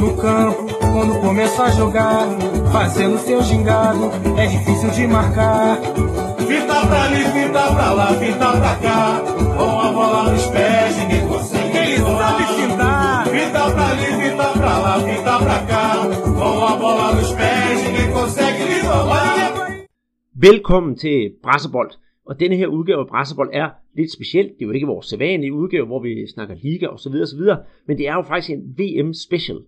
No campo, quando começa a jogar, fazendo seu gingado, é difícil de marcar. Fita pra ali, fita pra lá, fita pra cá, com a bola nos pés, ninguém consegue. Ele sabe fintar. Fita pra ali, fita pra lá, fita pra cá, com a bola nos pés, ninguém consegue lhe roubar. Velkommen til Brassebold. Og denne her udgave af Brassebold er lidt speciel. Det er jo ikke vores sædvanlige udgave, hvor vi snakker liga og så videre, og så videre, men det er jo faktisk en VM special.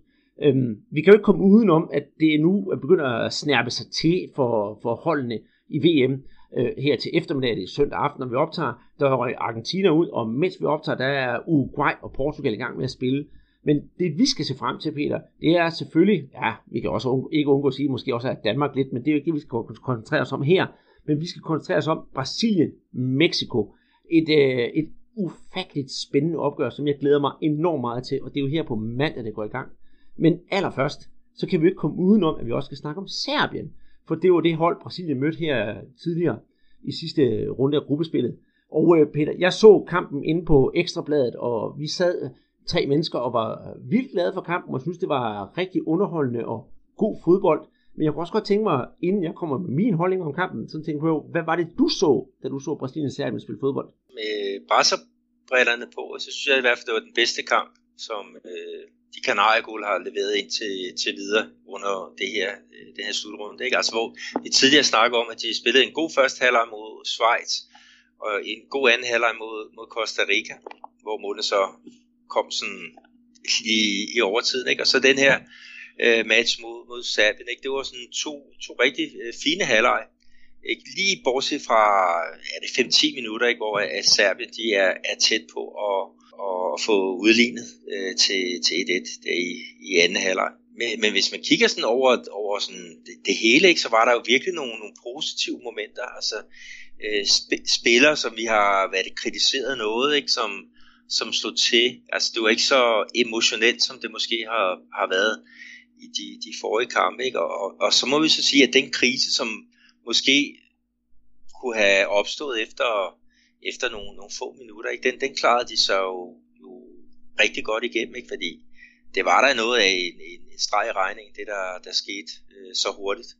Øhm, vi kan jo ikke komme udenom, at det nu er begyndt at snærpe sig til for, for holdene i VM. Øh, her til eftermiddag, det er søndag aften, når vi optager, der røg Argentina ud, og mens vi optager, der er Uruguay og Portugal i gang med at spille. Men det vi skal se frem til, Peter, det er selvfølgelig, ja, vi kan også undgå, ikke undgå at sige, måske også at Danmark lidt, men det er jo ikke det, vi skal koncentrere os om her. Men vi skal koncentrere os om Brasilien, Mexico. Et, øh, et ufatteligt spændende opgør, som jeg glæder mig enormt meget til, og det er jo her på mandag, det går i gang. Men allerførst, så kan vi ikke komme udenom, at vi også skal snakke om Serbien. For det var det hold, Brasilien mødte her tidligere i sidste runde af gruppespillet. Og øh, Peter, jeg så kampen inde på Ekstrabladet, og vi sad tre mennesker og var vildt glade for kampen, og synes det var rigtig underholdende og god fodbold. Men jeg kunne også godt tænke mig, inden jeg kommer med min holdning om kampen, så tænke på, hvad var det du så, da du så Brasilien og Serbien spille fodbold? Med brasserbrillerne på, så synes jeg i hvert fald, det var den bedste kamp, som øh, de kanarieguld har leveret ind til, til videre under det her, øh, den her slutrunde. Ikke? Altså, hvor vi tidligere snakkede om, at de spillede en god første halvleg mod Schweiz, og en god anden halvleg mod, mod Costa Rica, hvor målet så kom sådan i, i overtiden. Ikke? Og så den her øh, match mod, mod Serbien, ikke? det var sådan to, to rigtig øh, fine halvleg. Ikke? Lige bortset fra er det 5-10 minutter, ikke? hvor at Serbien de er, er tæt på at og få udlignet øh, til, til 1-1 der i, i anden halvleg. Men, men hvis man kigger sådan over, over sådan det, det hele, ikke, så var der jo virkelig nogle, nogle positive momenter. Altså øh, sp- spillere, som vi har været kritiseret noget, ikke, som, som slog til. Altså det var ikke så emotionelt, som det måske har, har været i de, de forrige kampe. Ikke? Og, og, og så må vi så sige, at den krise, som måske kunne have opstået efter efter nogle, nogle få minutter. Ikke? Den, den klarede de så jo rigtig godt igennem, ikke? fordi det var der noget af en, en, streg i regningen, det der, der skete øh, så hurtigt.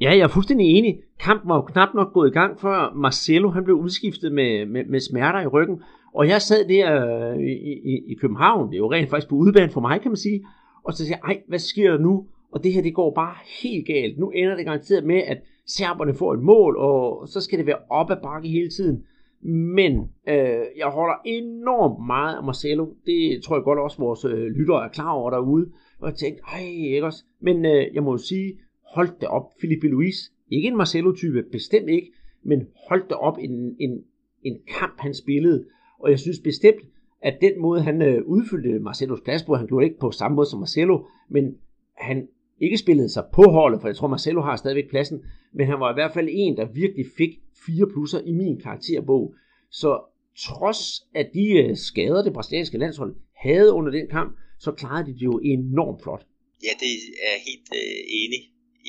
Ja, jeg er fuldstændig enig. Kampen var jo knap nok gået i gang, før Marcelo han blev udskiftet med, med, med smerter i ryggen. Og jeg sad der øh, i, i, i København, det er jo rent faktisk på udebane for mig, kan man sige. Og så siger jeg, ej, hvad sker der nu? Og det her, det går bare helt galt. Nu ender det garanteret med, at serberne får et mål, og så skal det være op ad bakke hele tiden. Men øh, jeg holder enormt meget af Marcelo. Det tror jeg godt også vores øh, lyttere er klar over derude. Og jeg tænkte, ej, ikke også? Men øh, jeg må jo sige, hold det op, Filipe Luis. Ikke en Marcelo-type, bestemt ikke. Men hold det op, en, en, en kamp, han spillede. Og jeg synes bestemt, at den måde, han øh, udfyldte Marcelos plads på, han gjorde det ikke på samme måde som Marcelo, men han ikke spillede sig på holdet, for jeg tror Marcelo har stadigvæk pladsen, men han var i hvert fald en, der virkelig fik fire plusser i min karakterbog. Så trods at de øh, skader, det brasilianske landshold havde under den kamp, så klarede de det jo enormt flot. Ja, det er jeg helt øh, enig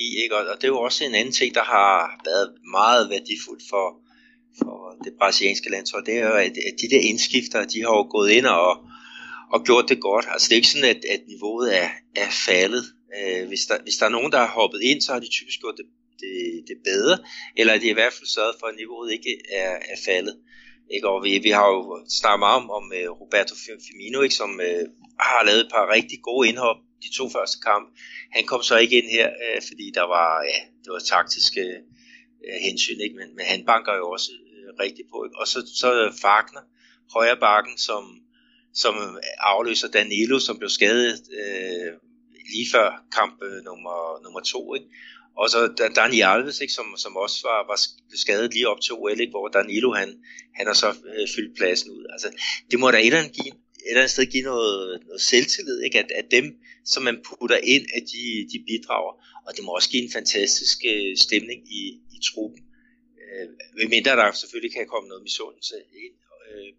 i, ikke? og det er jo også en anden ting, der har været meget værdifuldt for, for det brasilianske landshold, det er jo, at, at de der indskifter, de har jo gået ind og, og gjort det godt. Altså det er ikke sådan, at, at niveauet er, er faldet. Øh, hvis, der, hvis der er nogen, der har hoppet ind, så har de typisk gjort det det, det bedre, eller at de i hvert fald sørget for, at niveauet ikke er, er faldet. Ikke? Og vi, vi har jo snakket meget om, om uh, Roberto Firmino, ikke? som uh, har lavet et par rigtig gode indhop de to første kampe. Han kom så ikke ind her, uh, fordi der var, ja, det var taktiske uh, hensyn, ikke? Men, men han banker jo også uh, rigtig på. Ikke? Og så, så Fagner, højre bakken, som, som afløser Danilo, som blev skadet øh, lige før kamp øh, nummer, nummer to. Ikke? Og så Dani Alves, ikke, som, som også var, var skadet lige op til OL, ikke, hvor Danilo han, han har så øh, fyldt pladsen ud. Altså, det må da et eller andet, give, et eller andet sted give noget, noget selvtillid, ikke? At, at dem, som man putter ind, at de, de bidrager. Og det må også give en fantastisk øh, stemning i, i truppen. Øh, mindre der selvfølgelig kan komme noget misundelse ind øh,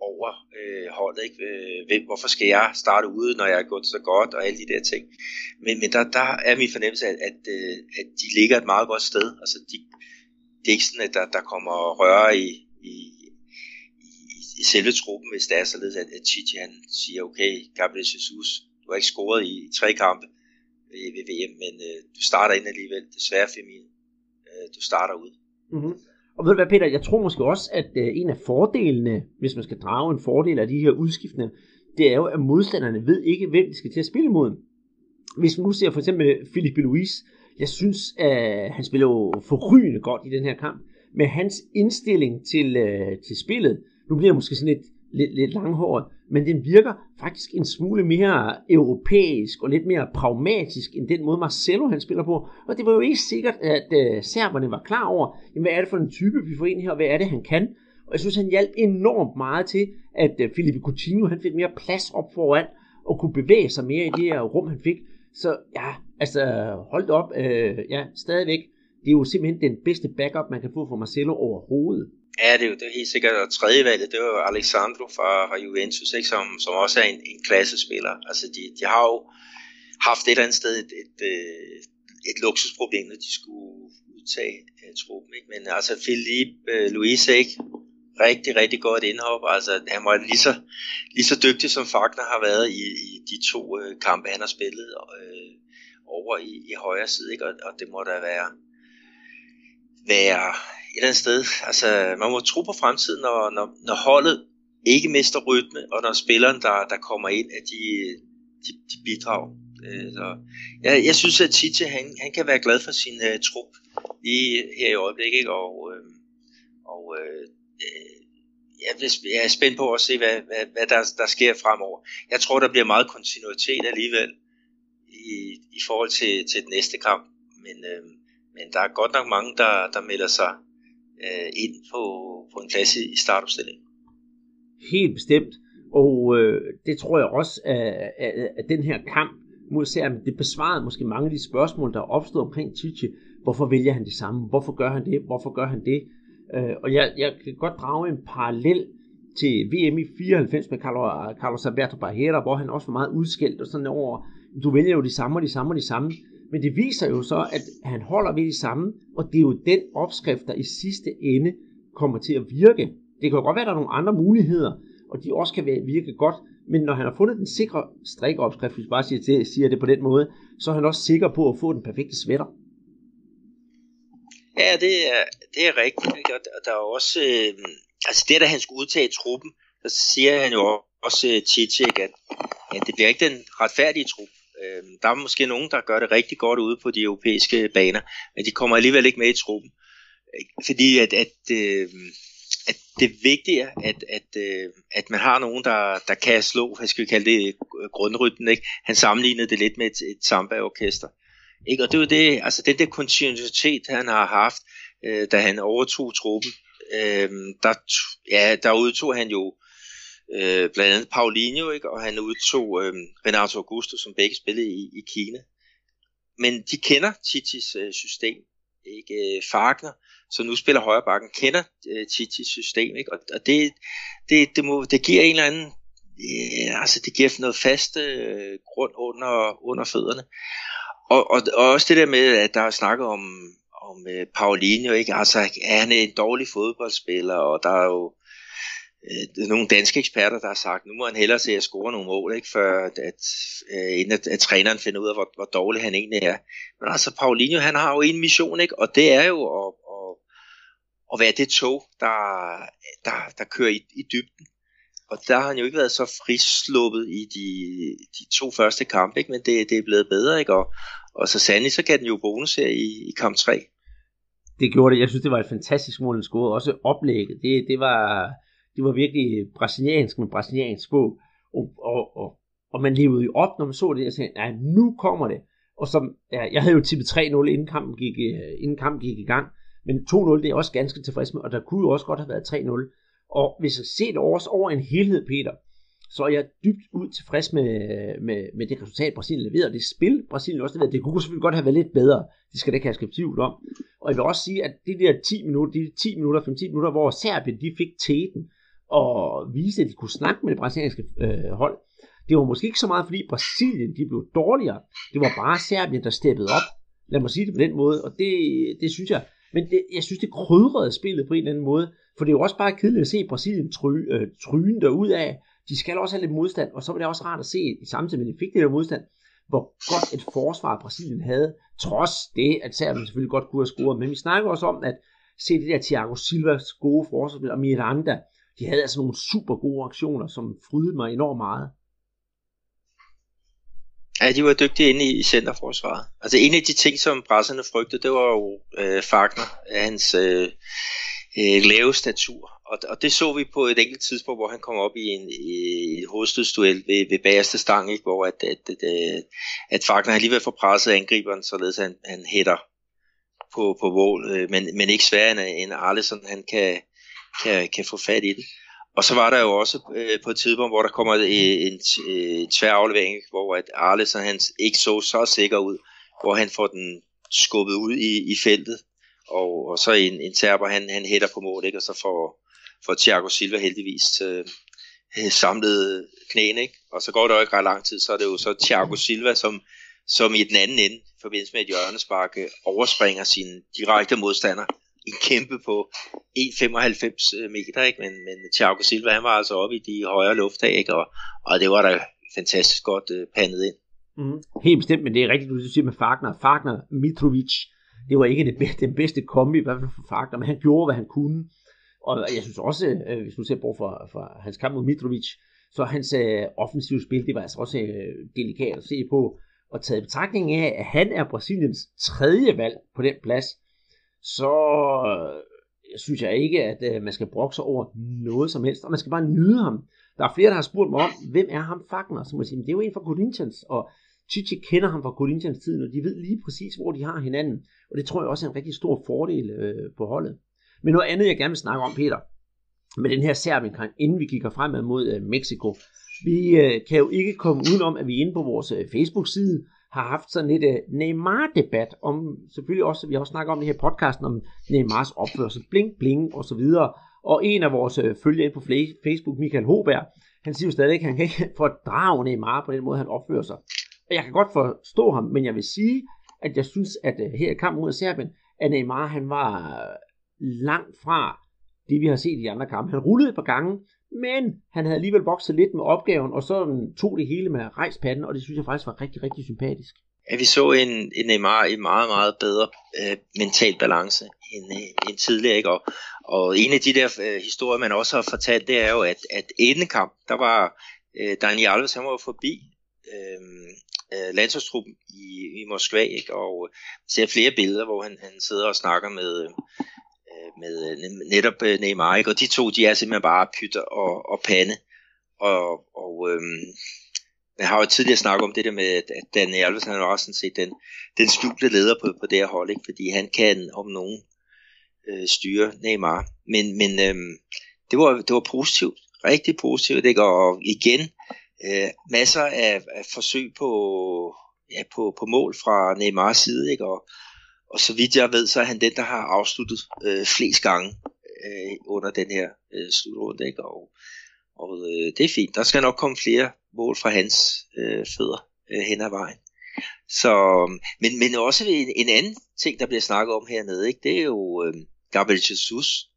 over øh, holdet. Ikke? Øh, hvem, hvorfor skal jeg starte ude, når jeg har gjort så godt, og alle de der ting. Men, men der, der er min fornemmelse, at, at, øh, at de ligger et meget godt sted. Altså, de, det er ikke sådan, at der, der kommer røre i, i, i, i selve truppen, hvis det er således, at, at Chichi han siger, okay, Gabriel Jesus, du har ikke scoret i, i tre kampe øh, ved, ved VM, men øh, du starter ind alligevel. Desværre, Femine. Øh, du starter ud. Mm-hmm. Og ved du hvad, Peter, jeg tror måske også, at øh, en af fordelene, hvis man skal drage en fordel af de her udskiftninger, det er jo, at modstanderne ved ikke, hvem de skal til at spille mod. Hvis man nu ser for eksempel øh, Philippe Louise, jeg synes, at han spiller jo forrygende godt i den her kamp, med hans indstilling til, øh, til spillet, nu bliver det måske sådan lidt, lidt, lidt langhåret, men den virker faktisk en smule mere europæisk og lidt mere pragmatisk end den måde Marcelo han spiller på. Og det var jo ikke sikkert, at øh, serberne var klar over, jamen, hvad er det for en type, vi får ind her, og hvad er det, han kan. Og jeg synes, han hjalp enormt meget til, at øh, Felipe Coutinho han fik mere plads op foran, og kunne bevæge sig mere i det her rum, han fik. Så ja, altså hold op, øh, ja, stadigvæk. Det er jo simpelthen den bedste backup, man kan få for Marcelo overhovedet. Ja, det er jo det er helt sikkert. Og tredje valget, det var jo Alexandro fra, fra Juventus, ikke, som, som også er en, en klassespiller. Altså, de, de har jo haft et eller andet sted et, et, et, et luksusproblem, når de skulle udtage uh, truppen. Ikke? Men altså, Philippe øh, uh, Luis, ikke? rigtig, rigtig godt indhop. Altså, han var lige så, lige så dygtig, som Fagner har været i, i de to uh, kampe, han har spillet uh, over i, i højre side. Ikke? Og, og det må da være, være et eller andet sted. Altså, man må tro på fremtiden, når, når, når holdet ikke mister rytme, og når spilleren, der, der kommer ind, at de, de, de bidrager. Øh, så jeg, jeg synes, at Tite, han, han kan være glad for sin uh, trup lige her i øjeblikket, ikke? og, øh, og øh, øh jeg, jeg er spændt på at se, hvad, hvad, hvad der, der sker fremover. Jeg tror, der bliver meget kontinuitet alligevel i, i forhold til, til den næste kamp, men, øh, men der er godt nok mange, der, der melder sig øh, ind på, på en klasse i startopstillingen. Helt bestemt. Og øh, det tror jeg også, at, at, at den her kamp mod Serbien, det besvarede måske mange af de spørgsmål, der er opstået omkring Chichi. Hvorfor vælger han det samme? Hvorfor gør han det? Hvorfor gør han det? Øh, og jeg, jeg kan godt drage en parallel til VM i 94 med Carlos, Carlos Alberto Barrera, hvor han også var meget udskældt og sådan over, du vælger jo de samme og de samme og de samme. Men det viser jo så, at han holder ved det samme, og det er jo den opskrift, der i sidste ende kommer til at virke. Det kan jo godt være, at der er nogle andre muligheder, og de også kan virke godt, men når han har fundet den sikre strikkeopskrift, hvis jeg bare siger, til, siger det på den måde, så er han også sikker på at få den perfekte sweater. Ja, det er, det er rigtigt. Ikke? Og der er også, øh, altså det, da han skulle udtage truppen, så siger han jo også øh, til at ja, det bliver ikke den retfærdige trup. Øh, der er måske nogen, der gør det rigtig godt ude på de europæiske baner, men de kommer alligevel ikke med i truppen. Fordi at, at, øh, at det er vigtigt, at, at, øh, at man har nogen, der, der kan slå, hvad skal vi kalde det, grundrytmen. Ikke? Han sammenlignede det lidt med et, et samba-orkester. Ikke? Og det er jo det, altså den der kontinuitet, han har haft, øh, da han overtog truppen, øh, der, ja, der udtog han jo øh, blandt andet Paulinho, ikke? og han udtog øh, Renato Augusto, som begge spillede i, i Kina. Men de kender Titis øh, system. Ikke? Øh, Fagner, som nu spiller højre bakken, kender øh, Titis system. Ikke? Og, og det, det, det, må, det giver en eller anden øh, altså det giver noget fast øh, grund under, under fødderne. Og, og, og også det der med, at der er snakket om, om øh, Paulinho, ikke? Altså, er han en dårlig fodboldspiller, og der er jo øh, nogle danske eksperter, der har sagt, nu må han hellere se at score nogle mål, ikke? Før at, at, inden at, at træneren finder ud af, hvor, hvor dårlig han egentlig er. Men altså, Paulinho, han har jo en mission, ikke? Og det er jo at, at, at være det tog, der, der, der kører i, i dybden. Og der har han jo ikke været så frisluppet i de, de to første kampe, ikke? men det, det er blevet bedre, ikke? Og, og så sandelig, så gav den jo bonus her i, i kamp 3. Det gjorde det. Jeg synes, det var et fantastisk mål, han scorede. Også oplægget. Det, det, var, det var virkelig brasiliansk med brasiliansk på. Og, og, og, og man levede jo op, når man så det, og sagde, nej, nu kommer det. Og som, ja, jeg havde jo tippet 3-0, inden kampen, gik, øh, inden kampen gik i gang. Men 2-0, det er også ganske tilfreds med, og der kunne jo også godt have været 3-0. Og hvis jeg ser det over, over en helhed, Peter, så er jeg dybt ud tilfreds med, med, med det resultat, Brasilien leverede. Det spil, Brasilien også leverede, det kunne selvfølgelig godt have været lidt bedre. Det skal det ikke have tvivl om. Og jeg vil også sige, at de der 10 minutter, de 10 minutter, 5-10 minutter, hvor Serbien de fik teten og vise, at de kunne snakke med det brasilianske øh, hold, det var måske ikke så meget, fordi Brasilien de blev dårligere. Det var bare Serbien, der steppede op. Lad mig sige det på den måde, og det, det synes jeg. Men det, jeg synes, det krydrede spillet på en eller anden måde. For det er jo også bare kedeligt at se Brasilien try, øh, tryne derud af, de skal også have lidt modstand, og så var det også rart at se, i samtidig med, at de fik det der modstand, hvor godt et forsvar Brasilien havde, trods det, at Serbien selvfølgelig godt kunne have scoret. Men vi snakker også om, at se det der Thiago Silvas gode forsvarsspil og Miranda, de havde altså nogle super gode aktioner, som frydede mig enormt meget. Ja, de var dygtige inde i centerforsvaret. Altså en af de ting, som presserne frygtede, det var jo øh, Fagner, hans øh, øh, lave statur. Og, og det så vi på et enkelt tidspunkt, hvor han kom op i en, i en hovedstødsduel ved, ved bagerste stang, ikke? hvor at, at, at, at, at Fagner alligevel får presset angriberen, således han, han hætter på, på mål, øh, men, men ikke sværere end, end Arleson, han kan, kan, kan få fat i det. Og så var der jo også øh, på et tidspunkt, hvor der kommer en, en, en tvær aflevering, hvor at Arlesson han ikke så så sikker ud, hvor han får den skubbet ud i, i feltet, og, og så en, en serber, han, han hætter på mål, ikke? og så får, får Thiago Silva heldigvis øh, samlet knæene, ikke? og så går det jo ikke ret lang tid, så er det jo så Thiago Silva, som, som i den anden ende, i forbindelse med et hjørnespark, øh, overspringer sin direkte modstander, en kæmpe på e 1,95 øh, meter, ikke? Men, men Thiago Silva, han var altså oppe i de højere lufttag, ikke? Og, og det var da fantastisk godt uh, pandet ind. Mm, helt bestemt, men det er rigtigt, du siger med Fagner. Fagner, Mitrovic, det var ikke det bedste, den bedste kombi, i hvert fald for Fagner, men han gjorde, hvad han kunne. Og jeg synes også, øh, hvis du ser på for, for hans kamp mod Mitrovic, så hans øh, offensive spil, det var altså også øh, delikat at se på. Og taget i betragtning af, at han er Brasiliens tredje valg på den plads, så øh, synes jeg ikke, at øh, man skal brokse over noget som helst, og man skal bare nyde ham. Der er flere, der har spurgt mig om, hvem er ham Fagner? Så må jeg sige, det er jo en fra Corinthians, og Chichi kender ham fra Corinthians tiden, og de ved lige præcis, hvor de har hinanden. Og det tror jeg også er en rigtig stor fordel øh, på holdet. Men noget andet, jeg gerne vil snakke om, Peter, med den her serbien inden vi kigger fremad mod øh, Mexico. Vi øh, kan jo ikke komme udenom, at vi er inde på vores øh, Facebook-side har haft sådan lidt uh, Neymar-debat om, selvfølgelig også, vi har også snakket om det her podcasten, om Neymars opførsel, bling bling og så videre. Og en af vores uh, følgere på Facebook, Michael Hoberg, han siger jo stadig, at han kan ikke fordrage Neymar på den måde, han opfører sig. Og jeg kan godt forstå ham, men jeg vil sige, at jeg synes, at uh, her i kampen mod Serbien, at Neymar han var langt fra det, vi har set i de andre kampe. Han rullede et par gange, men han havde alligevel vokset lidt med opgaven, og så tog det hele med rejspanden, og det synes jeg faktisk var rigtig, rigtig sympatisk. Ja, vi så en, en Neymar i meget, meget bedre øh, mental balance end, øh, end tidligere. Ikke? Og, og en af de der øh, historier, man også har fortalt, det er jo, at, at inden kamp, der var øh, Daniel Alves, han var forbi øh, øh, landsholdstruppen i, i Moskva, ikke? og øh, ser flere billeder, hvor han, han sidder og snakker med, øh, Øh, med øh, netop øh, Neymar, ikke? og de to, de er simpelthen bare pytter og, og pande, og, og øhm, jeg har jo tidligere snakket om det der med, at Dan Alves, han er også sådan set den, den skjulte leder på, på det her hold, ikke? fordi han kan om nogen øh, styre Neymar, men, men øhm, det, var, det var positivt, rigtig positivt, ikke? og igen, øh, masser af, af forsøg på, ja, på, på mål fra Neymars side, ikke? Og, og så vidt jeg ved, så er han den, der har afsluttet øh, flest gange øh, under den her øh, slutrunde. Ikke? Og, og øh, det er fint. Der skal nok komme flere mål fra hans øh, fødder øh, hen ad vejen. Så, men, men også en, en anden ting, der bliver snakket om hernede, ikke? det er jo øh, Gabriel Jesus.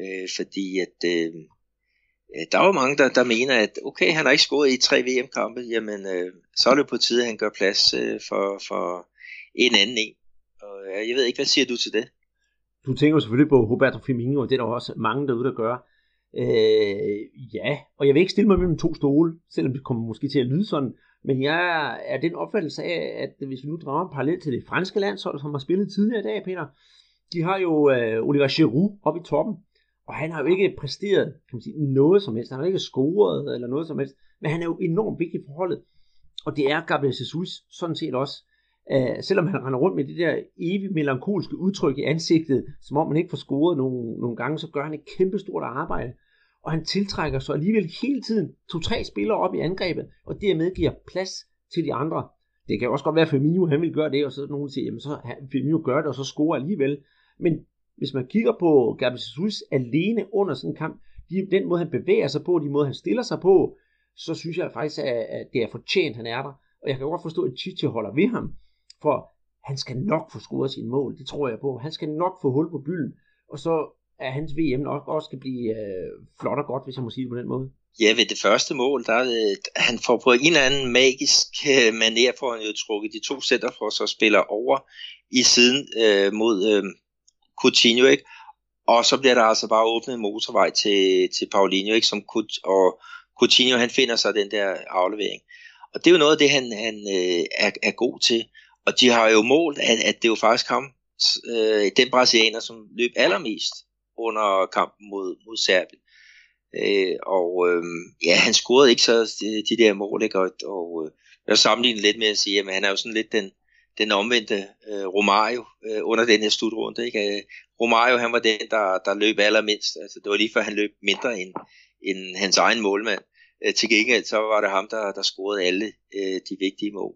Øh, fordi at øh, øh der er jo mange, der, der mener, at okay, han har ikke scoret i tre VM-kampe, jamen øh, så er det på tide, at han gør plads øh, for, for en anden en. Øh, jeg ved ikke, hvad siger du til det? Du tænker selvfølgelig på Roberto Firmino, og det er der også mange derude, der gør. Øh, ja, og jeg vil ikke stille mig mellem to stole, selvom det kommer måske til at lyde sådan, men jeg er den opfattelse af, at hvis vi nu drager en parallel til det franske landshold, som har spillet tidligere i dag, Peter, de har jo øh, Oliver Giroud oppe i toppen, og han har jo ikke præsteret kan man sige, noget som helst. Han har ikke scoret eller noget som helst, men han er jo enormt vigtig for holdet. Og det er Gabriel Jesus sådan set også. Uh, selvom han render rundt med det der evig melankolske udtryk i ansigtet, som om man ikke får scoret nogle, nogle gange, så gør han et kæmpestort arbejde. Og han tiltrækker så alligevel hele tiden to-tre spillere op i angrebet, og dermed giver plads til de andre. Det kan også godt være, at Firmino han vil gøre det, og så nogen siger, jamen så Firmino gør det, og så scorer alligevel. Men hvis man kigger på Gabriel Jesus alene under sådan en kamp, de, den måde han bevæger sig på, de måde han stiller sig på, så synes jeg faktisk, at det er fortjent, han er der. Og jeg kan godt forstå, at Chichi holder ved ham. For han skal nok få scoret sine mål, det tror jeg på. Han skal nok få hul på bylden, og så er hans VM nok også skal blive øh, flot og godt, hvis jeg må sige det på den måde. Ja, ved det første mål, der øh, han får på en eller anden magisk øh, manér, for han jo trukket de to sætter for så spiller over i siden øh, mod øh, Coutinho, ikke? Og så bliver der altså bare åbnet en motorvej til, til Paulinho, ikke? Som Kut, og Coutinho, han finder så den der aflevering. Og det er jo noget af det, han, han øh, er, er god til. Og de har jo målt, at, at det er jo faktisk ham, øh, den brasilianer, som løb allermest under kampen mod, mod Serbien. Øh, og øh, ja, han scorede ikke så de, de der mål, ikke? Og, og øh, jeg sammenligner lidt med at sige, at han er jo sådan lidt den, den omvendte øh, Romario øh, under den her slutrunde. Ikke? Øh, Romario, han var den, der, der løb allermindst. Altså, det var lige før, han løb mindre end, end hans egen målmand. Øh, til gengæld, så var det ham, der, der scorede alle øh, de vigtige mål.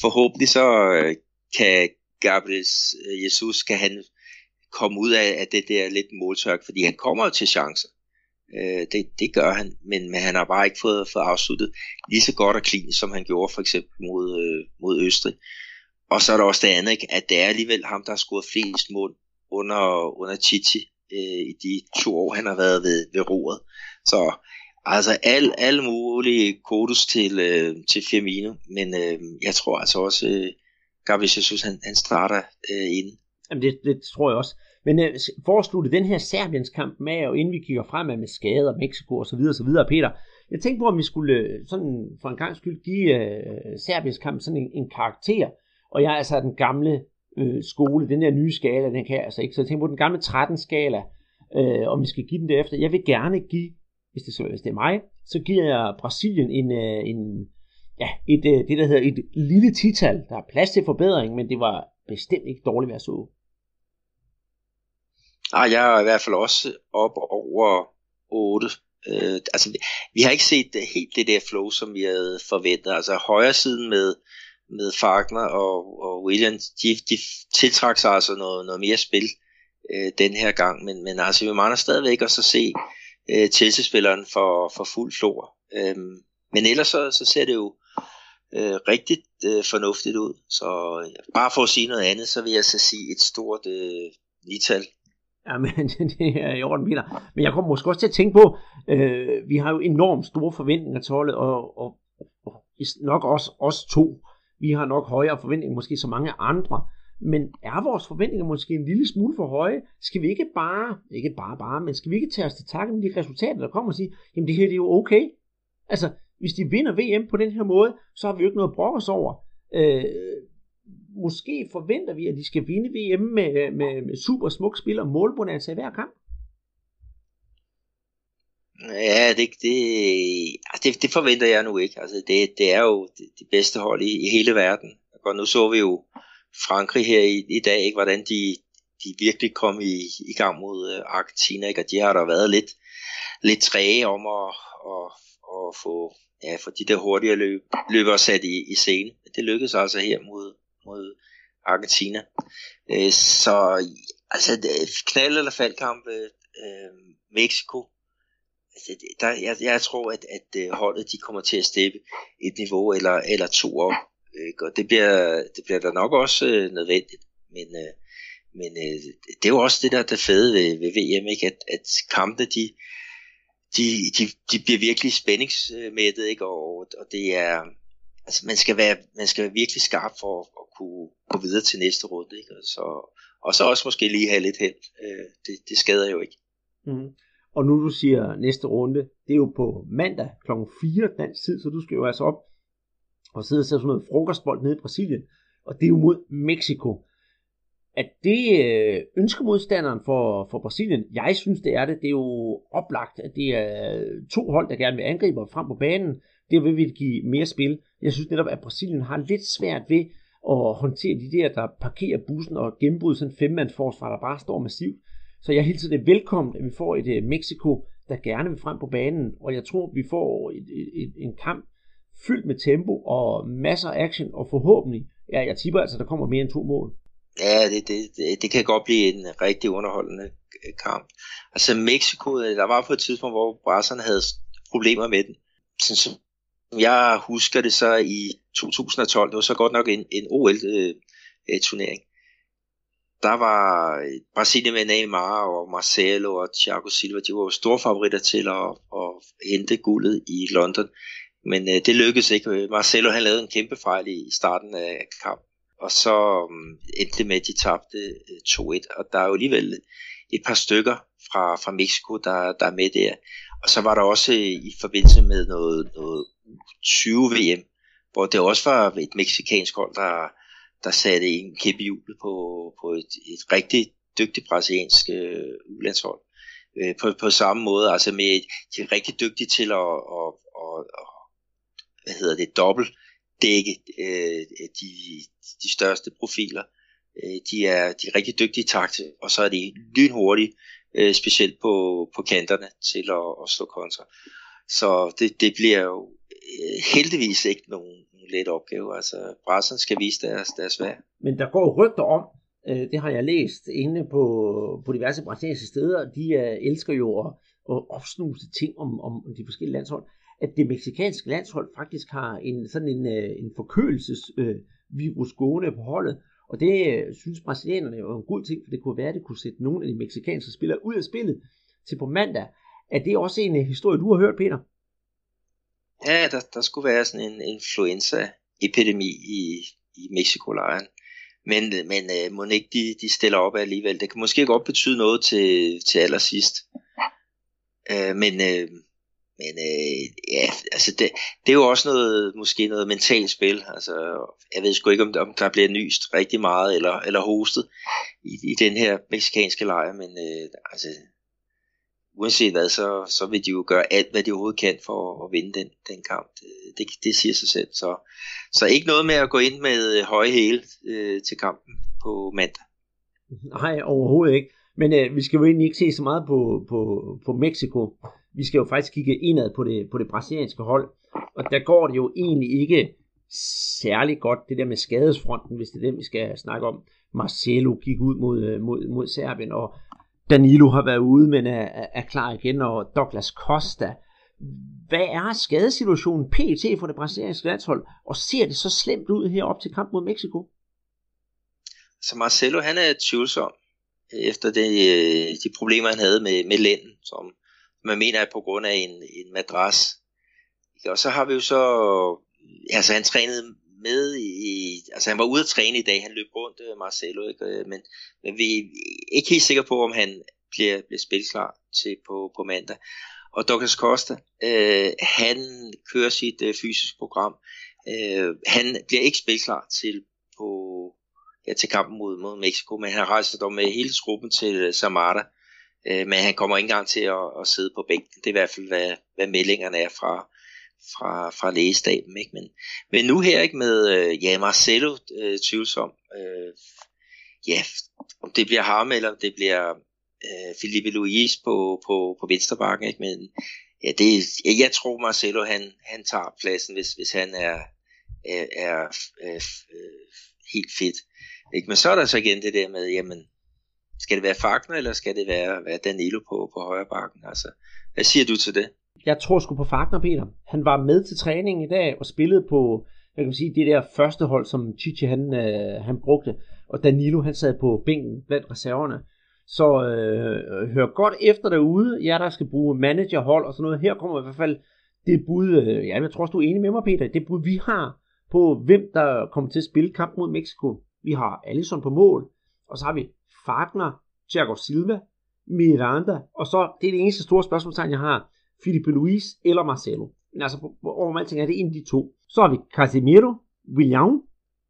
Forhåbentlig så øh, kan Gabriel øh, Jesus, kan han komme ud af, af det der lidt måltørk, fordi han kommer jo til chancer. Øh, det, det gør han, men, men han har bare ikke fået, fået afsluttet lige så godt og klinisk, som han gjorde for eksempel mod, øh, mod Østrig. Og så er der også det andet, ikke? at det er alligevel ham, der har scoret flest mål under, under Chichi øh, i de to år, han har været ved, ved roret. Så altså al, alle mulige kodus til, øh, til Firmino, men øh, jeg tror altså også, øh, Gabriel Jesus, han, han starter øh, inden. Jamen det, det tror jeg også. Men øh, for at slutte den her Serbiens kamp med, og inden vi kigger fremad med skader, Mexico og så videre, så videre, Peter, jeg tænkte på, om vi skulle øh, sådan for en gang skyld give øh, Serbiens kamp sådan en, en karakter. Og jeg er altså den gamle øh, skole, den der nye skala, den kan jeg altså ikke. Så jeg tænkte på den gamle 13-skala, øh, om vi skal give den derefter. Jeg vil gerne give, hvis det, hvis det er mig, så giver jeg Brasilien en, øh, en ja, et, øh, det der hedder et lille tital. Der er plads til forbedring, men det var bestemt ikke dårligt at så. Ah, jeg er i hvert fald også op over 8. Øh, altså, vi, vi har ikke set det, helt det der flow, som vi havde forventet. Altså højre siden med, med Fagner og, og Williams, de, de tiltrak sig altså noget, noget mere spil øh, den her gang. Men, men altså, vi mangler stadigvæk også at se øh, Chelsea-spilleren for, for fuld flor. Øh, men ellers så, så ser det jo øh, rigtig øh, fornuftigt ud. Så øh, bare for at sige noget andet, så vil jeg så sige et stort øh, nital Ja, men det er i orden, Peter. Men jeg kommer måske også til at tænke på, øh, vi har jo enormt store forventninger til holdet, og, og, og nok også os to. Vi har nok højere forventninger, måske så mange andre. Men er vores forventninger måske en lille smule for høje? Skal vi ikke bare, ikke bare bare, men skal vi ikke tage os til takke med de resultater, der kommer og sige, jamen det her det er jo okay. Altså, hvis de vinder VM på den her måde, så har vi jo ikke noget at brokke os over. Øh, måske forventer vi, at de skal vinde VM med, med, med super smuk spil og målbonanza i hver kamp? Ja, det, det, altså, det, det forventer jeg nu ikke. Altså, det, det er jo det, det bedste hold i, i hele verden. Og nu så vi jo Frankrig her i, i dag, ikke, hvordan de, de virkelig kom i, i gang mod øh, Argentina, ikke? og de har der været lidt, lidt træge om at, at, at få, ja, få de der hurtige løb, løbere sat i, i scene. Det lykkedes altså her mod, mod Argentina. Øh, så altså knald eller faldkampe, øh, øh, Mexico. Altså, der, jeg, jeg tror, at, at øh, holdet de kommer til at steppe et niveau eller, eller to op. Ikke? Og det bliver, det bliver der nok også øh, nødvendigt. Men, øh, men øh, det er jo også det, der der det fede ved, ved VM, ikke? At, at kampene, de, de, de, de bliver virkelig spændingsmættet, ikke? Og, og det er, altså man skal være, man skal være virkelig skarp for at kunne gå videre til næste runde, ikke? Og, så, og så også måske lige have lidt held. Øh, det, det skader jo ikke. Mm. Og nu du siger næste runde, det er jo på mandag kl. 4 dansk tid, så du skal jo altså op og sidder og ser sådan noget frokostbold nede i Brasilien. Og det er jo mod Mexico. At det øh, ønsker modstanderen for, for Brasilien, jeg synes det er det, det er jo oplagt, at det er to hold, der gerne vil angribe frem på banen. Det vil vi give mere spil. Jeg synes netop, at Brasilien har lidt svært ved at håndtere de der, der parkerer bussen og gennembryder sådan en femmandsforsvar, der bare står massivt. Så jeg hilser det velkommen, at vi får et øh, Mexico, der gerne vil frem på banen, og jeg tror, vi får et, et, et, en kamp fyldt med tempo og masser af action, og forhåbentlig, ja, jeg tipper altså, der kommer mere end to mål. Ja, det, det, det, det kan godt blive en rigtig underholdende øh, kamp. Altså Mexico, øh, der var på et tidspunkt, hvor brasserne havde problemer med den. Sådan som jeg husker det så i 2012, det var så godt nok en, en OL-turnering. Øh, der var Brasilien med Neymar og Marcelo og Thiago Silva, de var jo store favoritter til at, at hente guldet i London. Men øh, det lykkedes ikke. Øh, Marcelo han lavede en kæmpe fejl i starten af kampen, og så øh, endte det med, at de tabte øh, 2-1. Og der er jo alligevel et par stykker fra, fra Mexico, der, der er med der. Og så var der også øh, i forbindelse med noget, noget 20 VM, hvor det også var et meksikansk hold, der, der satte en kæmpe i på, på et, et rigtig dygtigt brasiliansk øh, ulandshold. Øh, på, på samme måde, altså med, de er rigtig dygtige til at, at, at, at hvad hedder det, dobbelt dække øh, de, de største profiler. Øh, de, er, de er rigtig dygtige takt, og så er de lynhurtige, øh, specielt på, på kanterne til at, at slå kontra. Så det, det bliver jo øh, heldigvis ikke nogen, nogen let opgave. Altså, brasserne skal vise deres, deres værd. Men der går rygter om, øh, det har jeg læst inde på, på diverse brasilianske steder, de øh, elsker jo at, at opsnuse ting om, om de forskellige landshold, at det meksikanske landshold faktisk har en sådan en, øh, en forkølelsesvirus øh, gående på holdet, og det øh, synes brasilianerne er en god ting, for det kunne være, at det kunne sætte nogle af de meksikanske spillere ud af spillet til på mandag. Er det også en øh, historie, du har hørt, Peter? Ja, der, der skulle være sådan en influenza-epidemi i, i Mexico-lejren. Men, øh, men øh, må ikke de, de stiller op alligevel. Det kan måske godt betyde noget til, til allersidst. Øh, men, øh, men øh, ja, altså det, det er jo også noget, måske noget mentalt spil. Altså, jeg ved sgu ikke, om, om der bliver nyst rigtig meget, eller, eller hostet i, i den her meksikanske lejr, men øh, altså, uanset hvad, så, så vil de jo gøre alt, hvad de overhovedet kan for at vinde den, den kamp. Det, det siger sig selv. Så, så ikke noget med at gå ind med øh, høje hæle øh, til kampen på mandag. Nej, overhovedet ikke. Men øh, vi skal jo egentlig ikke se så meget på, på, på Mexico. Vi skal jo faktisk kigge indad på det, på det brasilianske hold. Og der går det jo egentlig ikke særlig godt, det der med skadesfronten, hvis det er det, vi skal snakke om. Marcelo gik ud mod, øh, mod, mod Serbien, og Danilo har været ude, men er, er klar igen, og Douglas Costa. Hvad er skadesituationen pt. for det brasilianske landshold, og ser det så slemt ud her op til kamp mod Mexico? Så Marcelo, han er tvivlsom øh, efter det, øh, de problemer, han havde med, med lænden, som man mener er på grund af en, en madras. Og så har vi jo så, altså han trænede med i, altså han var ude at træne i dag, han løb rundt, øh, Marcelo, ikke? Øh, men, men vi er ikke helt sikre på, om han bliver, bliver spilklar til på, på mandag. Og Douglas Costa, øh, han kører sit øh, fysiske program. Øh, han bliver ikke spilklar til på ja, til kampen mod, mod Mexico, men han rejser dog med hele truppen til øh, Samara. Øh, men han kommer ikke engang til at, at sidde på bænken. Det er i hvert fald, hvad, hvad meldingerne er fra, fra, fra lægestaben. Ikke? Men, men nu her ikke med øh, ja, Marcelo øh, tvivlsom. Øh, ja, om det bliver ham, eller om det bliver øh, Felipe Luis på, på, på venstrebakken. Ikke? Men ja, det, jeg, jeg tror Marcelo han, han tager pladsen, hvis, hvis han er, er, er er, er helt fedt. Ikke? Men så er der så igen det der med, jamen, skal det være Fagner, eller skal det være, være Danilo på, på højre bakken? Altså, hvad siger du til det? Jeg tror sgu på Fagner, Peter. Han var med til træningen i dag og spillede på, jeg kan sige, det der første hold, som Chichi han, øh, han brugte. Og Danilo han sad på bænken blandt reserverne. Så øh, hør godt efter derude, jer der skal bruge managerhold og sådan noget. Her kommer i hvert fald det bud, øh, ja, jeg tror også du er enig med mig, Peter, det bud vi har på, hvem der kommer til at spille kamp mod Mexico. Vi har Allison på mål, og så har vi Fagner, Thiago Silva, Miranda, og så, det er det eneste store spørgsmålstegn, jeg har, Filipe Luis eller Marcelo. Men altså, over alting er det en af de to. Så har vi Casemiro, William,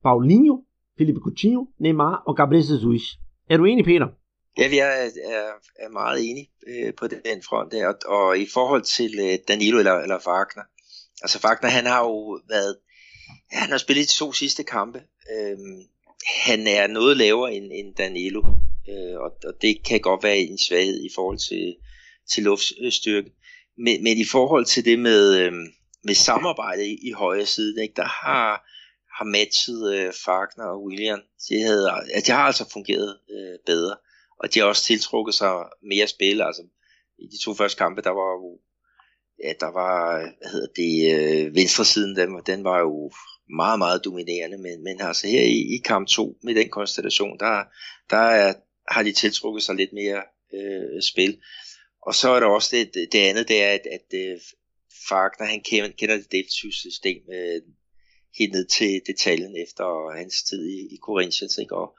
Paulinho, Felipe Coutinho, Neymar og Gabriel Jesus. Er du enig, Peter? Ja, jeg er, er, er meget enig øh, på den front der. Og, og i forhold til øh, Danilo eller, eller Wagner, altså Wagner, han har jo været, ja, han har spillet de to sidste kampe. øh, han er noget lavere end, end Danilo, øh, og, og det kan godt være en svaghed i forhold til, til luftstyrke. Men, men i forhold til det med, øh, med samarbejde i, i højre side, ikke, der har, har matchet øh, Fagner og William, de, havde, ja, de har altså fungeret øh, bedre, og de har også tiltrukket sig mere spil, altså i de to første kampe, der var jo ja, der var, hvad hedder det, øh, venstre siden, den, den var jo meget, meget dominerende, men, men altså her i, i kamp 2 med den konstellation, der, der er, har de tiltrukket sig lidt mere øh, spil. Og så er der også det, det andet, det er, at, at øh, Fagner, han kender, kender det defensive system øh, helt ned til detaljen efter hans tid i, i Corinthians, ikke? Og,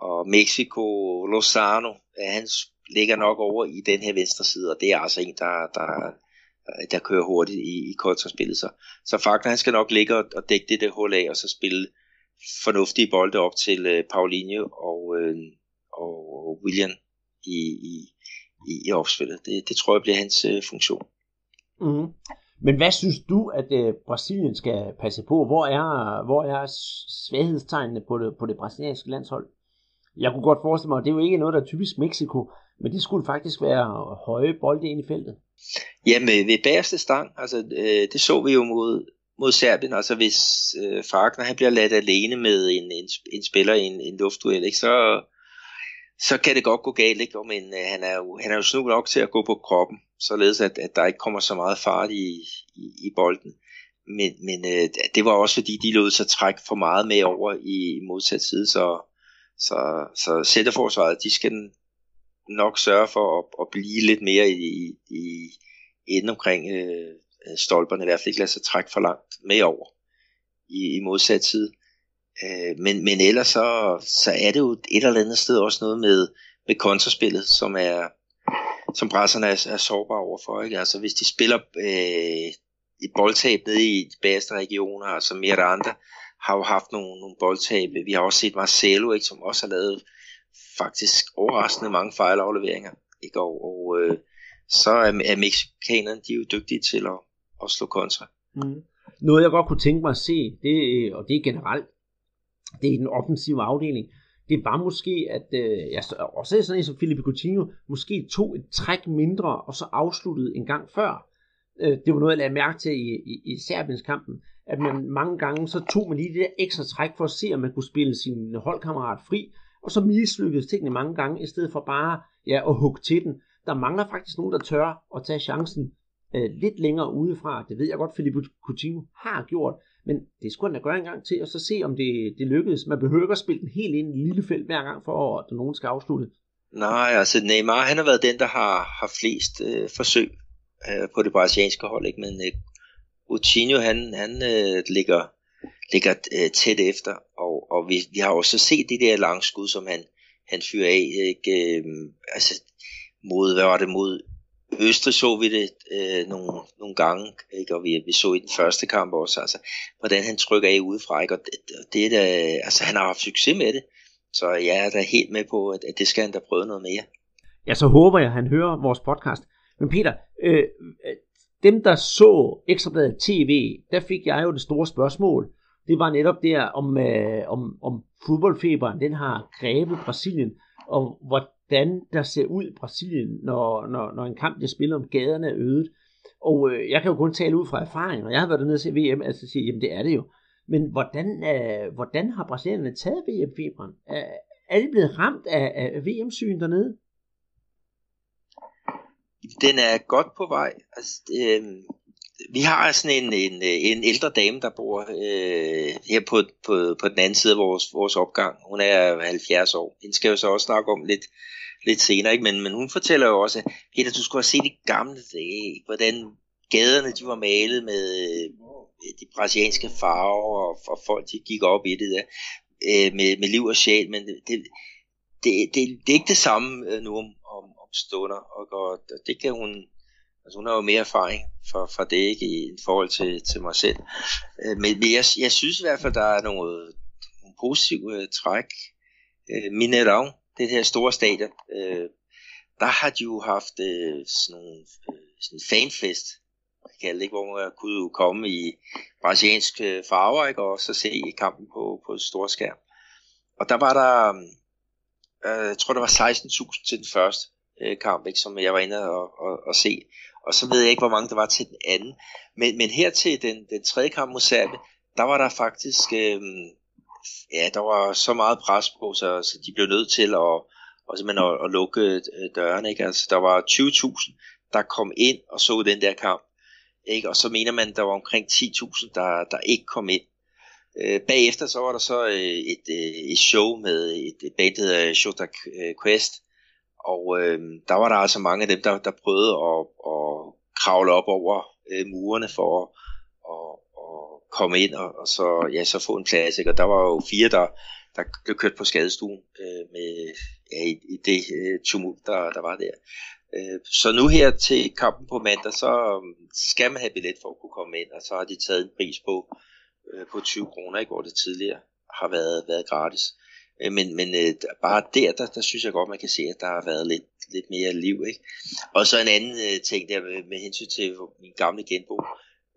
og Mexico, Lozano, han ligger nok over i den her venstre side, og det er altså en, der, der, Øh, der kører hurtigt i, i kontraspillet. Så, så Fagner, han skal nok ligge og, og dække det der hul af, og så spille fornuftige bolde op til øh, Paulinho og, øh, og William i, i, i, i opspillet. Det, det tror jeg bliver hans øh, funktion. Mm. Men hvad synes du, at øh, Brasilien skal passe på? Hvor er, hvor er svaghedstegnene på det, på det brasilianske landshold? Jeg kunne godt forestille mig, at det er jo ikke noget, der er typisk Mexico, men det skulle faktisk være høje bolde ind i feltet. Ja, med ved bagerste stang, altså øh, det så vi jo mod, mod Serbien, altså hvis øh, Fagner han bliver ladt alene med en, en, en spiller i en, en luftduel, ikke, så, så kan det godt gå galt, ikke? men øh, han, er jo, han er jo snu nok til at gå på kroppen, således at, at der ikke kommer så meget fart i, i, i bolden. Men, men øh, det var også fordi, de lod sig trække for meget med over i modsat side, så, så, så sætteforsvaret, de skal nok sørge for at, at blive lidt mere i, i, inden omkring øh, stolperne, i hvert fald ikke lade sig trække for langt med over i, i modsat side. Øh, men, men ellers så, så er det jo et eller andet sted også noget med, med kontraspillet, som er som brasserne er, er sårbare overfor. Ikke? Altså hvis de spiller øh, et boldtab nede i de bagerste regioner, altså andre har jo haft nogle, nogle boldtab. Vi har også set Marcelo, ikke, som også har lavet faktisk overraskende mange fejlafleveringer. Ikke? Og, og øh, så er, er mexikanerne, de er jo dygtige til at, at slå kontra. Mm. Noget jeg godt kunne tænke mig at se, det, øh, og det er generelt, det er i den offensive afdeling, det var måske, at øh, jeg også sådan en som Felipe Coutinho, måske tog et træk mindre, og så afsluttede en gang før. Øh, det var noget, jeg lagde mærke til i, i, i Serbiens kampen, at man mange gange, så tog man lige det der ekstra træk for at se, om man kunne spille sin holdkammerat fri, og så mislykkedes tingene mange gange, i stedet for bare ja, at hugge til den. Der mangler faktisk nogen, der tør at tage chancen øh, lidt længere udefra. Det ved jeg godt, Felipe Coutinho har gjort, men det skulle han da gøre en gang til, og så se, om det, det lykkedes. Man behøver ikke at spille den helt ind i en lille felt hver gang, for at nogen skal afslutte. Nej, altså Neymar, han har været den, der har, har flest øh, forsøg øh, på det brasilianske hold, ikke? men øh, Coutinho, han, han øh, ligger, ligger øh, tæt efter, og, vi, vi har også set det der langskud, som han, han fyrer af, ikke? Øh, altså mod, hvad var det, mod Østrig så vi det øh, nogle, nogle gange, ikke? og vi, vi så i den første kamp også, altså, hvordan han trykker af udefra, ikke? og det, det er da, altså, han har haft succes med det, så jeg er da helt med på, at, at det skal han da prøve noget mere. Ja, så håber jeg, at han hører vores podcast. Men Peter, øh, øh dem der så Ekstrabladet TV, der fik jeg jo det store spørgsmål. Det var netop der, om, øh, om, om fodboldfeberen, den har grebet Brasilien, og hvordan der ser ud i Brasilien, når, når, når en kamp bliver spillet om gaderne er ødet. Og øh, jeg kan jo kun tale ud fra erfaring, og jeg har været dernede til VM, altså sige, jamen det er det jo. Men hvordan, øh, hvordan har brasilianerne taget VM-feberen? Er, er de blevet ramt af, af VM-syn dernede? Den er godt på vej. Altså, øh, vi har sådan en, en, en ældre dame, der bor øh, her på, på, på den anden side af vores, vores opgang. Hun er 70 år. Hende skal jo så også snakke om lidt, lidt senere, ikke? Men, men hun fortæller jo også, Peter, du skulle have set de gamle dage, hvordan gaderne de var malet med øh, de brasilianske farver, og, og folk de gik op i det der øh, med, med liv og sjæl, men det, det, det, det, det er ikke det samme øh, nu om, om, om stunder, og, og det kan hun, altså hun har jo mere erfaring for, for det ikke i, i forhold til, til mig selv. Øh, men jeg, jeg synes i hvert fald, der er nogle, nogle positive øh, træk. Øh, Minerang, det her store stadion, øh, der har de jo haft øh, sådan nogle øh, sådan fanfest, jeg det ikke, hvor man kunne komme i brasilianske øh, farver, ikke, og så se kampen på, på stor skærm. Og der var der, øh, jeg tror der var 16.000 til den første øh, kamp, ikke, som jeg var inde og, og, og se. Og så ved jeg ikke, hvor mange der var til den anden. Men, men her til den, den tredje kamp mod Serbien, der var der faktisk, øh, ja, der var så meget pres på, så, så de blev nødt til at, og simpelthen at, at lukke øh, dørene. Ikke? Altså, der var 20.000, der kom ind og så den der kamp. ikke? og så mener man, der var omkring 10.000, der, der ikke kom ind. Øh, bagefter så var der så øh, et, øh, et show med et, et band, der hedder Shota øh, Quest, og øh, der var der altså mange af dem, der, der prøvede at, at kravle op over øh, murene for at, at, at komme ind og, og så, ja, så få en plads. Ikke? Og der var jo fire, der, der blev kørt på skadestuen øh, med, ja, i, i det øh, tumult, der, der var der. Øh, så nu her til kampen på mandag, så øhm, skal man have billet for at kunne komme ind, og så har de taget en pris på, øh, på 20 kroner, ikke, hvor det tidligere har været, været gratis. Øh, men men øh, bare der, der, der synes jeg godt, man kan se, at der har været lidt, lidt mere liv. Ikke? Og så en anden øh, ting der med, med hensyn til min gamle genbo.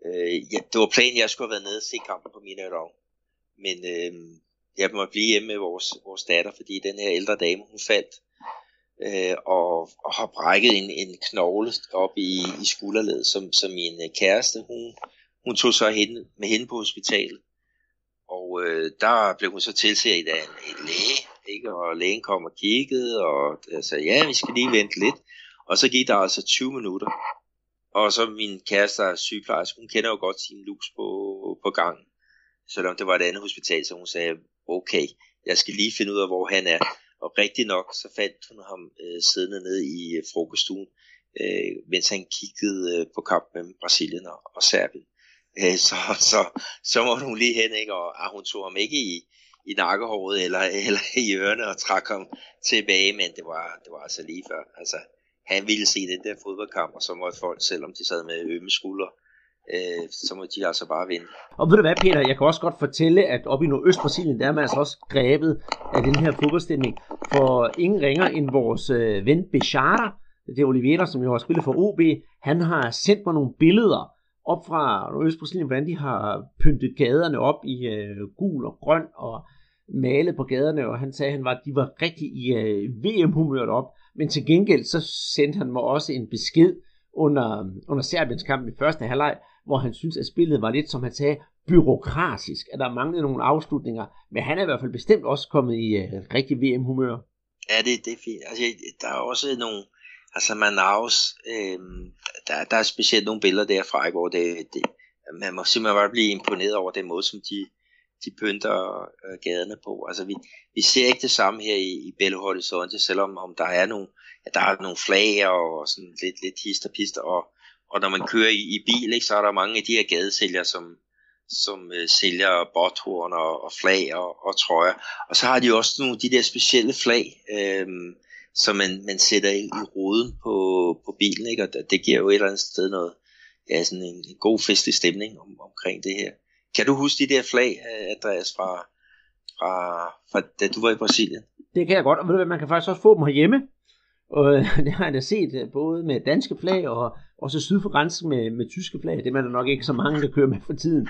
Øh, ja, det var planen, jeg skulle have været nede og se kampen på min dog. Men øh, jeg måtte blive hjemme med vores, vores datter, fordi den her ældre dame, hun faldt øh, og, og har brækket en, en knogle op i, i skulderledet, som, som min øh, kæreste, hun, hun tog så hende, med hende på hospitalet. Og øh, der blev hun så tilset af en, en læge, ikke? og lægen kom og kiggede, og øh, sagde, ja, vi skal lige vente lidt. Og så gik der altså 20 minutter. Og så min kæreste, der er sygeplejerske, hun kender jo godt sin lus på, på gangen. Selvom det var et andet hospital, så hun sagde, okay, jeg skal lige finde ud af, hvor han er. Og rigtig nok, så fandt hun ham øh, siddende nede i øh, frokoststuen, øh, mens han kiggede øh, på kampen mellem Brasilien og, og Serbien. Øh, så, så, så måtte hun lige hen, ikke? og ah, hun tog ham ikke i, i nakkehåret eller, eller i ørerne og trak ham tilbage, men det var, det var altså lige før. Altså, han ville se den der fodboldkamp, og så måtte folk, selvom de sad med ømme skuldre, øh, så må de altså bare vinde. Og ved du hvad, Peter, jeg kan også godt fortælle, at oppe i Nordøst-Brasilien, der er man altså også grebet af den her fodboldstemning, for ingen ringer end vores øh, ven Bechara, det er Oliveira, som jo har spillet for OB, han har sendt mig nogle billeder op fra Østbrasilien, hvordan de har pyntet gaderne op i øh, gul og grøn og malet på gaderne, og han sagde, at han var, de var rigtig i øh, VM-humøret op, men til gengæld så sendte han mig også en besked under, under Serbiens kamp i første halvleg, hvor han synes, at spillet var lidt, som han sagde, byråkratisk, at der manglede nogle afslutninger, men han er i hvert fald bestemt også kommet i øh, rigtig VM-humør. Ja, det, det er fint. Altså, der er også nogle, altså Manaus, øh, der, der er specielt nogle billeder derfra, hvor det, det, man må simpelthen bare blive imponeret over den måde, som de, de pynter øh, gaderne på. Altså vi, vi ser ikke det samme her i, i Belo Horizonte, selvom om der er nogle, ja, der er nogle flag og sådan lidt, lidt hister pister, og, og når man kører i, i bil, ikke, så er der mange af de her gadesælgere, som, som øh, sælger botthorn og, og flag og, og trøjer. Og så har de også nogle de der specielle flag, øh, som man, man sætter i, i ruden på, på bilen, ikke? og det, det giver jo et eller andet sted noget, ja, sådan en, en god festlig stemning om, omkring det her. Kan du huske de der flag, øh, Andreas, fra, fra, fra da du var i Brasilien? Det kan jeg godt, og ved du hvad, man kan faktisk også få dem herhjemme. Og øh, det har jeg da set øh, både med danske flag og også syd for grænsen med, med tyske flag. Det er man nok ikke så mange, der kører med for tiden.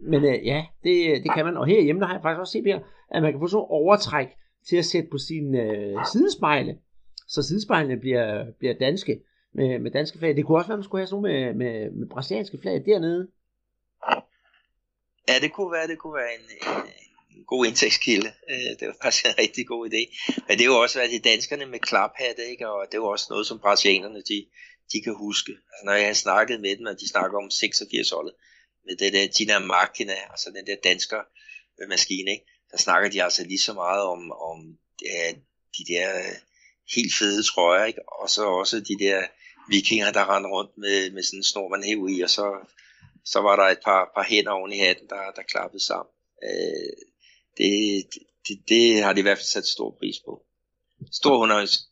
Men øh, ja, det, det kan man. Og herhjemme, der har jeg faktisk også set her, at man kan få sådan overtræk til at sætte på sine øh, sidespejle. Så sidespejlene bliver, bliver danske med, med danske flag. Det kunne også være, at man skulle have sådan nogle med, med, med brasilianske flag dernede. Ja, det kunne være, det kunne være en, en, en god indtægtskilde. Øh, det var faktisk en rigtig god idé. Men det er jo også været de danskerne med klaphatte, ikke? og det er jo også noget, som brasilianerne de, de kan huske. Altså, når jeg har snakket med dem, og de snakker om 86-holdet, med det der Dina Machina, altså den der dansker maskine, ikke? Der snakker de altså lige så meget om, om ja, de der øh, helt fede trøjer, ikke? og så også de der vikinger, der rendte rundt med, med sådan en snor, man hæv i, og så så var der et par, par hænder oven i hatten, der, der klappede sammen. Øh, det, det, det har de i hvert fald sat stor pris på. Stor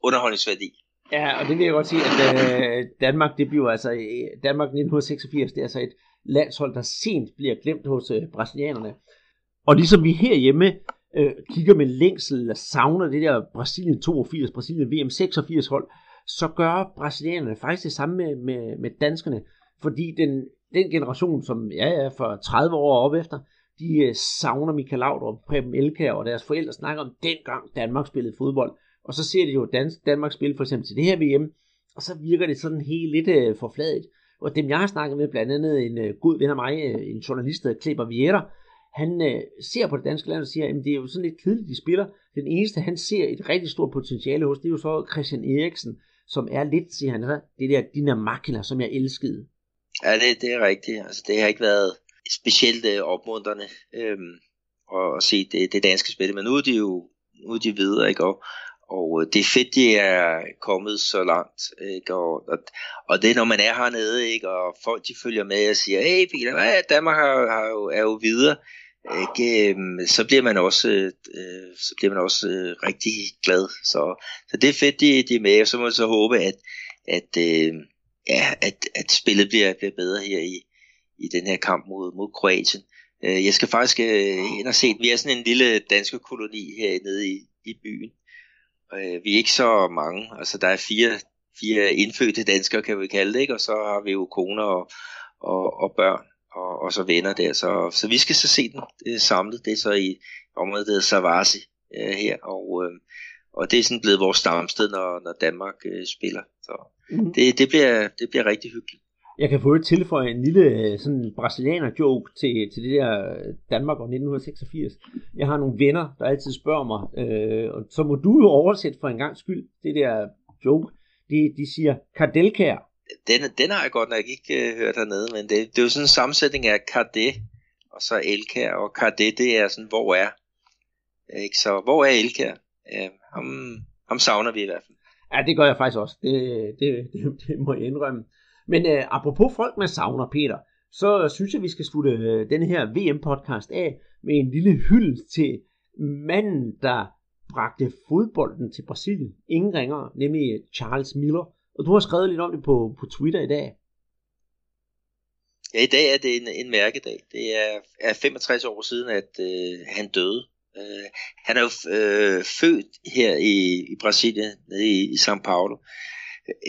underholdningsværdi. Ja, og det vil jeg godt sige, at øh, Danmark, det bliver altså, øh, Danmark 1986, det er altså et landshold, der sent bliver glemt hos øh, brasilianerne. Og ligesom vi herhjemme øh, kigger med længsel, og savner det der Brasilien 82, Brasilien VM 86 hold, så gør brasilianerne faktisk det samme med, med, med danskerne, fordi den den generation, som ja, er for 30 år op efter, de øh, savner Michael Laudrup, Preben Elkær og deres forældre snakker om dengang Danmark spillede fodbold. Og så ser de jo dansk, Danmark spille for eksempel til det her VM, og så virker det sådan helt lidt øh, forfladet. Og dem jeg har snakket med, blandt andet en øh, god ven af mig, øh, en journalist, der Kleber Vieira, han øh, ser på det danske land og siger, at det er jo sådan lidt kedeligt, de spiller. Den eneste, han ser et rigtig stort potentiale hos, det er jo så Christian Eriksen, som er lidt, siger han, det der Dina Makina, som jeg elskede. Ja, det, det er rigtigt. Altså, det har ikke været specielt øh, opmuntrende øhm, at, at se det, det danske spil, men nu er de jo nu er de videre, ikke? Og, og øh, det er fedt, de er kommet så langt, ikke? Og, og, og det er, når man er hernede, ikke? Og folk, de følger med og siger, hey Peter, hvad? Danmark har, har jo, er jo videre. Ikke? Øhm, så bliver man også, øh, så bliver man også øh, rigtig glad. Så, så det er fedt, de, de er med, og så må man så håbe, at, at, øh, ja, at, at spillet bliver, bliver bedre her i, i den her kamp mod, mod Kroatien. Øh, jeg skal faktisk øh, ind og se, vi er sådan en lille dansk koloni her nede i, i byen. Øh, vi er ikke så mange, altså der er fire, fire indfødte danskere, kan vi kalde det, ikke? og så har vi jo koner og, og, og børn og, og så venner der. Så, så vi skal så se den det samlet. Det er så i området, der hedder Savasi øh, her, og, øh, og det er sådan blevet vores stamsted, når, når Danmark øh, spiller. Så mm. det, det, bliver, det bliver rigtig hyggeligt. Jeg kan få et tilføje en lille øh, sådan brasilianer joke til, til det der Danmark og 1986. Jeg har nogle venner, der altid spørger mig, øh, og så må du jo oversætte for en gang skyld det der joke. De, de siger, Kardelkær, den, den har jeg godt nok ikke øh, hørt hernede, men det, det er jo sådan en sammensætning af Cardet og så Elkær, og Cardet det er sådan, hvor er? Ikke? Så hvor er Elkær? Øh, ham, ham savner vi i hvert fald. Ja, det gør jeg faktisk også. Det, det, det, det må jeg indrømme. Men øh, apropos folk, man savner, Peter, så synes jeg, vi skal slutte øh, den her VM-podcast af med en lille hyld til manden, der bragte fodbolden til Brasilien. Ingen ringer, nemlig Charles Miller. Og du har skrevet lidt om det på, på Twitter i dag. Ja, i dag er det en, en mærkedag. Det er, er 65 år siden, at øh, han døde. Øh, han er jo øh, født her i, i Brasilien, nede i, i São Paulo.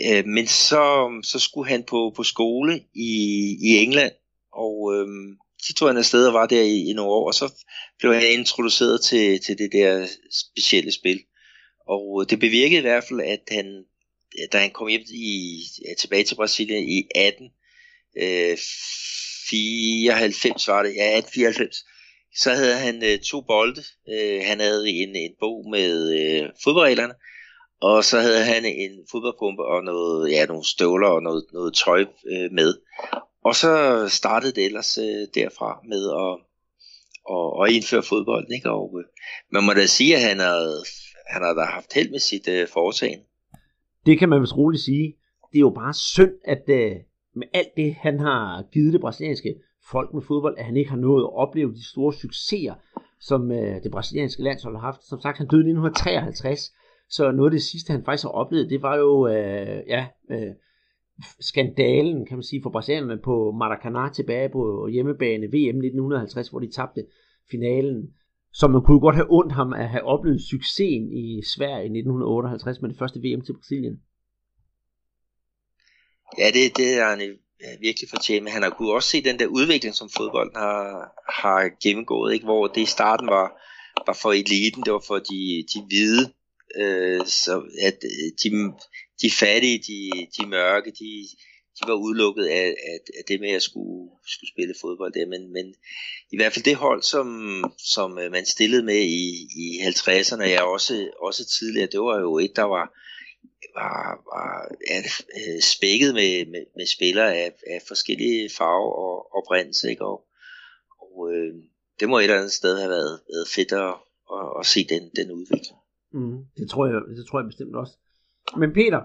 Øh, men så, så skulle han på, på skole i, i England, og øh, så tog han afsted og var der i, i nogle år, og så blev han introduceret til, til det der specielle spil. Og øh, det bevirkede i hvert fald, at han da han kom hjem i, tilbage til Brasilien i 18, øh, 94 var det, ja 1894, så havde han øh, to bolde. Øh, han havde en, en bog med øh, fodboldreglerne, og så havde han en fodboldpumpe og noget, ja, nogle støvler og noget, noget tøj øh, med. Og så startede det ellers øh, derfra med at, at, at indføre fodbold. Ikke? Og, øh, man må da sige, at han havde, han har da haft held med sit øh, foretagende. Det kan man vist roligt sige. Det er jo bare synd, at øh, med alt det, han har givet det brasilianske folk med fodbold, at han ikke har nået at opleve de store succeser, som øh, det brasilianske landshold har haft. Som sagt, han døde i 1953, så noget af det sidste, han faktisk har oplevet, det var jo, øh, ja, øh, skandalen, kan man sige, for brasilianerne på Maracanã tilbage på hjemmebane VM 1950, hvor de tabte finalen. Så man kunne godt have ondt ham at have oplevet succesen i Sverige i 1958 med det første VM til Brasilien. Ja, det, det er han øh, virkelig fortjent, men han har kunne også se den der udvikling, som fodbolden har, har gennemgået, ikke? hvor det i starten var, var for eliten, det var for de, de hvide, øh, så at øh, de, de fattige, de, de mørke, de, de var udelukket af, af, af det med at skulle, skulle spille fodbold der, men, men i hvert fald det hold, som, som øh, man stillede med i, i 50'erne, jeg også, også tidligere, det var jo et, der var, var, var ja, øh, spækket med, med, med spillere af, af forskellige farver og oprindelse, ikke? Og, og øh, det må et eller andet sted have været, været fedt at, at, at se den, den udvikling. Mm, det, tror jeg, det tror jeg bestemt også. Men Peter,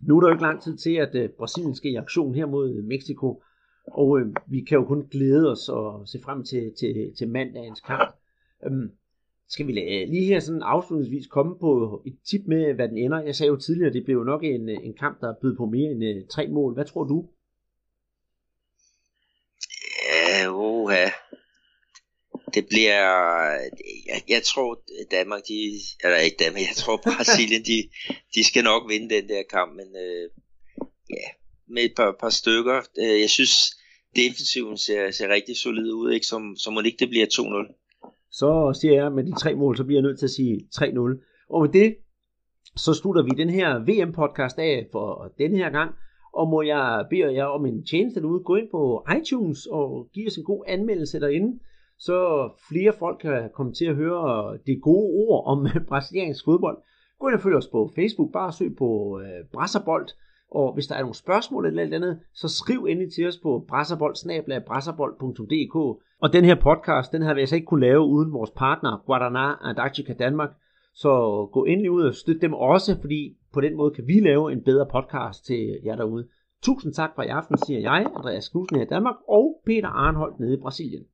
nu er der jo ikke lang tid til, at uh, Brasilien skal i aktion her mod øh, Mexico, og uh, vi kan jo kun glæde os og se frem til, til, til mandagens kamp. Um, skal vi lade, lige her sådan afslutningsvis komme på et tip med, hvad den ender? Jeg sagde jo tidligere, at det blev nok en, en kamp, der bød på mere end uh, tre mål. Hvad tror du? Ja, uha det bliver, jeg, jeg tror Danmark, de, eller ikke Danmark, jeg tror Brasilien, de, de skal nok vinde den der kamp, men øh, ja, med et par, par stykker. Øh, jeg synes, defensiven ser, ser rigtig solid ud, ikke? Som, som må ikke det bliver 2-0. Så siger jeg, med de tre mål, så bliver jeg nødt til at sige 3-0. Og med det, så slutter vi den her VM-podcast af for den her gang. Og må jeg bede jer om en tjeneste derude, gå ind på iTunes og give os en god anmeldelse derinde så flere folk kan komme til at høre de gode ord om øh, brasiliansk fodbold. Gå ind og følg os på Facebook, bare søg på øh, Brasserbold, Og hvis der er nogle spørgsmål eller alt andet, så skriv endelig til os på brasserbold.dk. Og den her podcast, den har vi altså ikke kunne lave uden vores partner, Guadana Antarctica Danmark. Så gå endelig ud og støt dem også, fordi på den måde kan vi lave en bedre podcast til jer derude. Tusind tak for i aften, siger jeg, Andreas Knudsen her i Danmark, og Peter Arnholdt nede i Brasilien.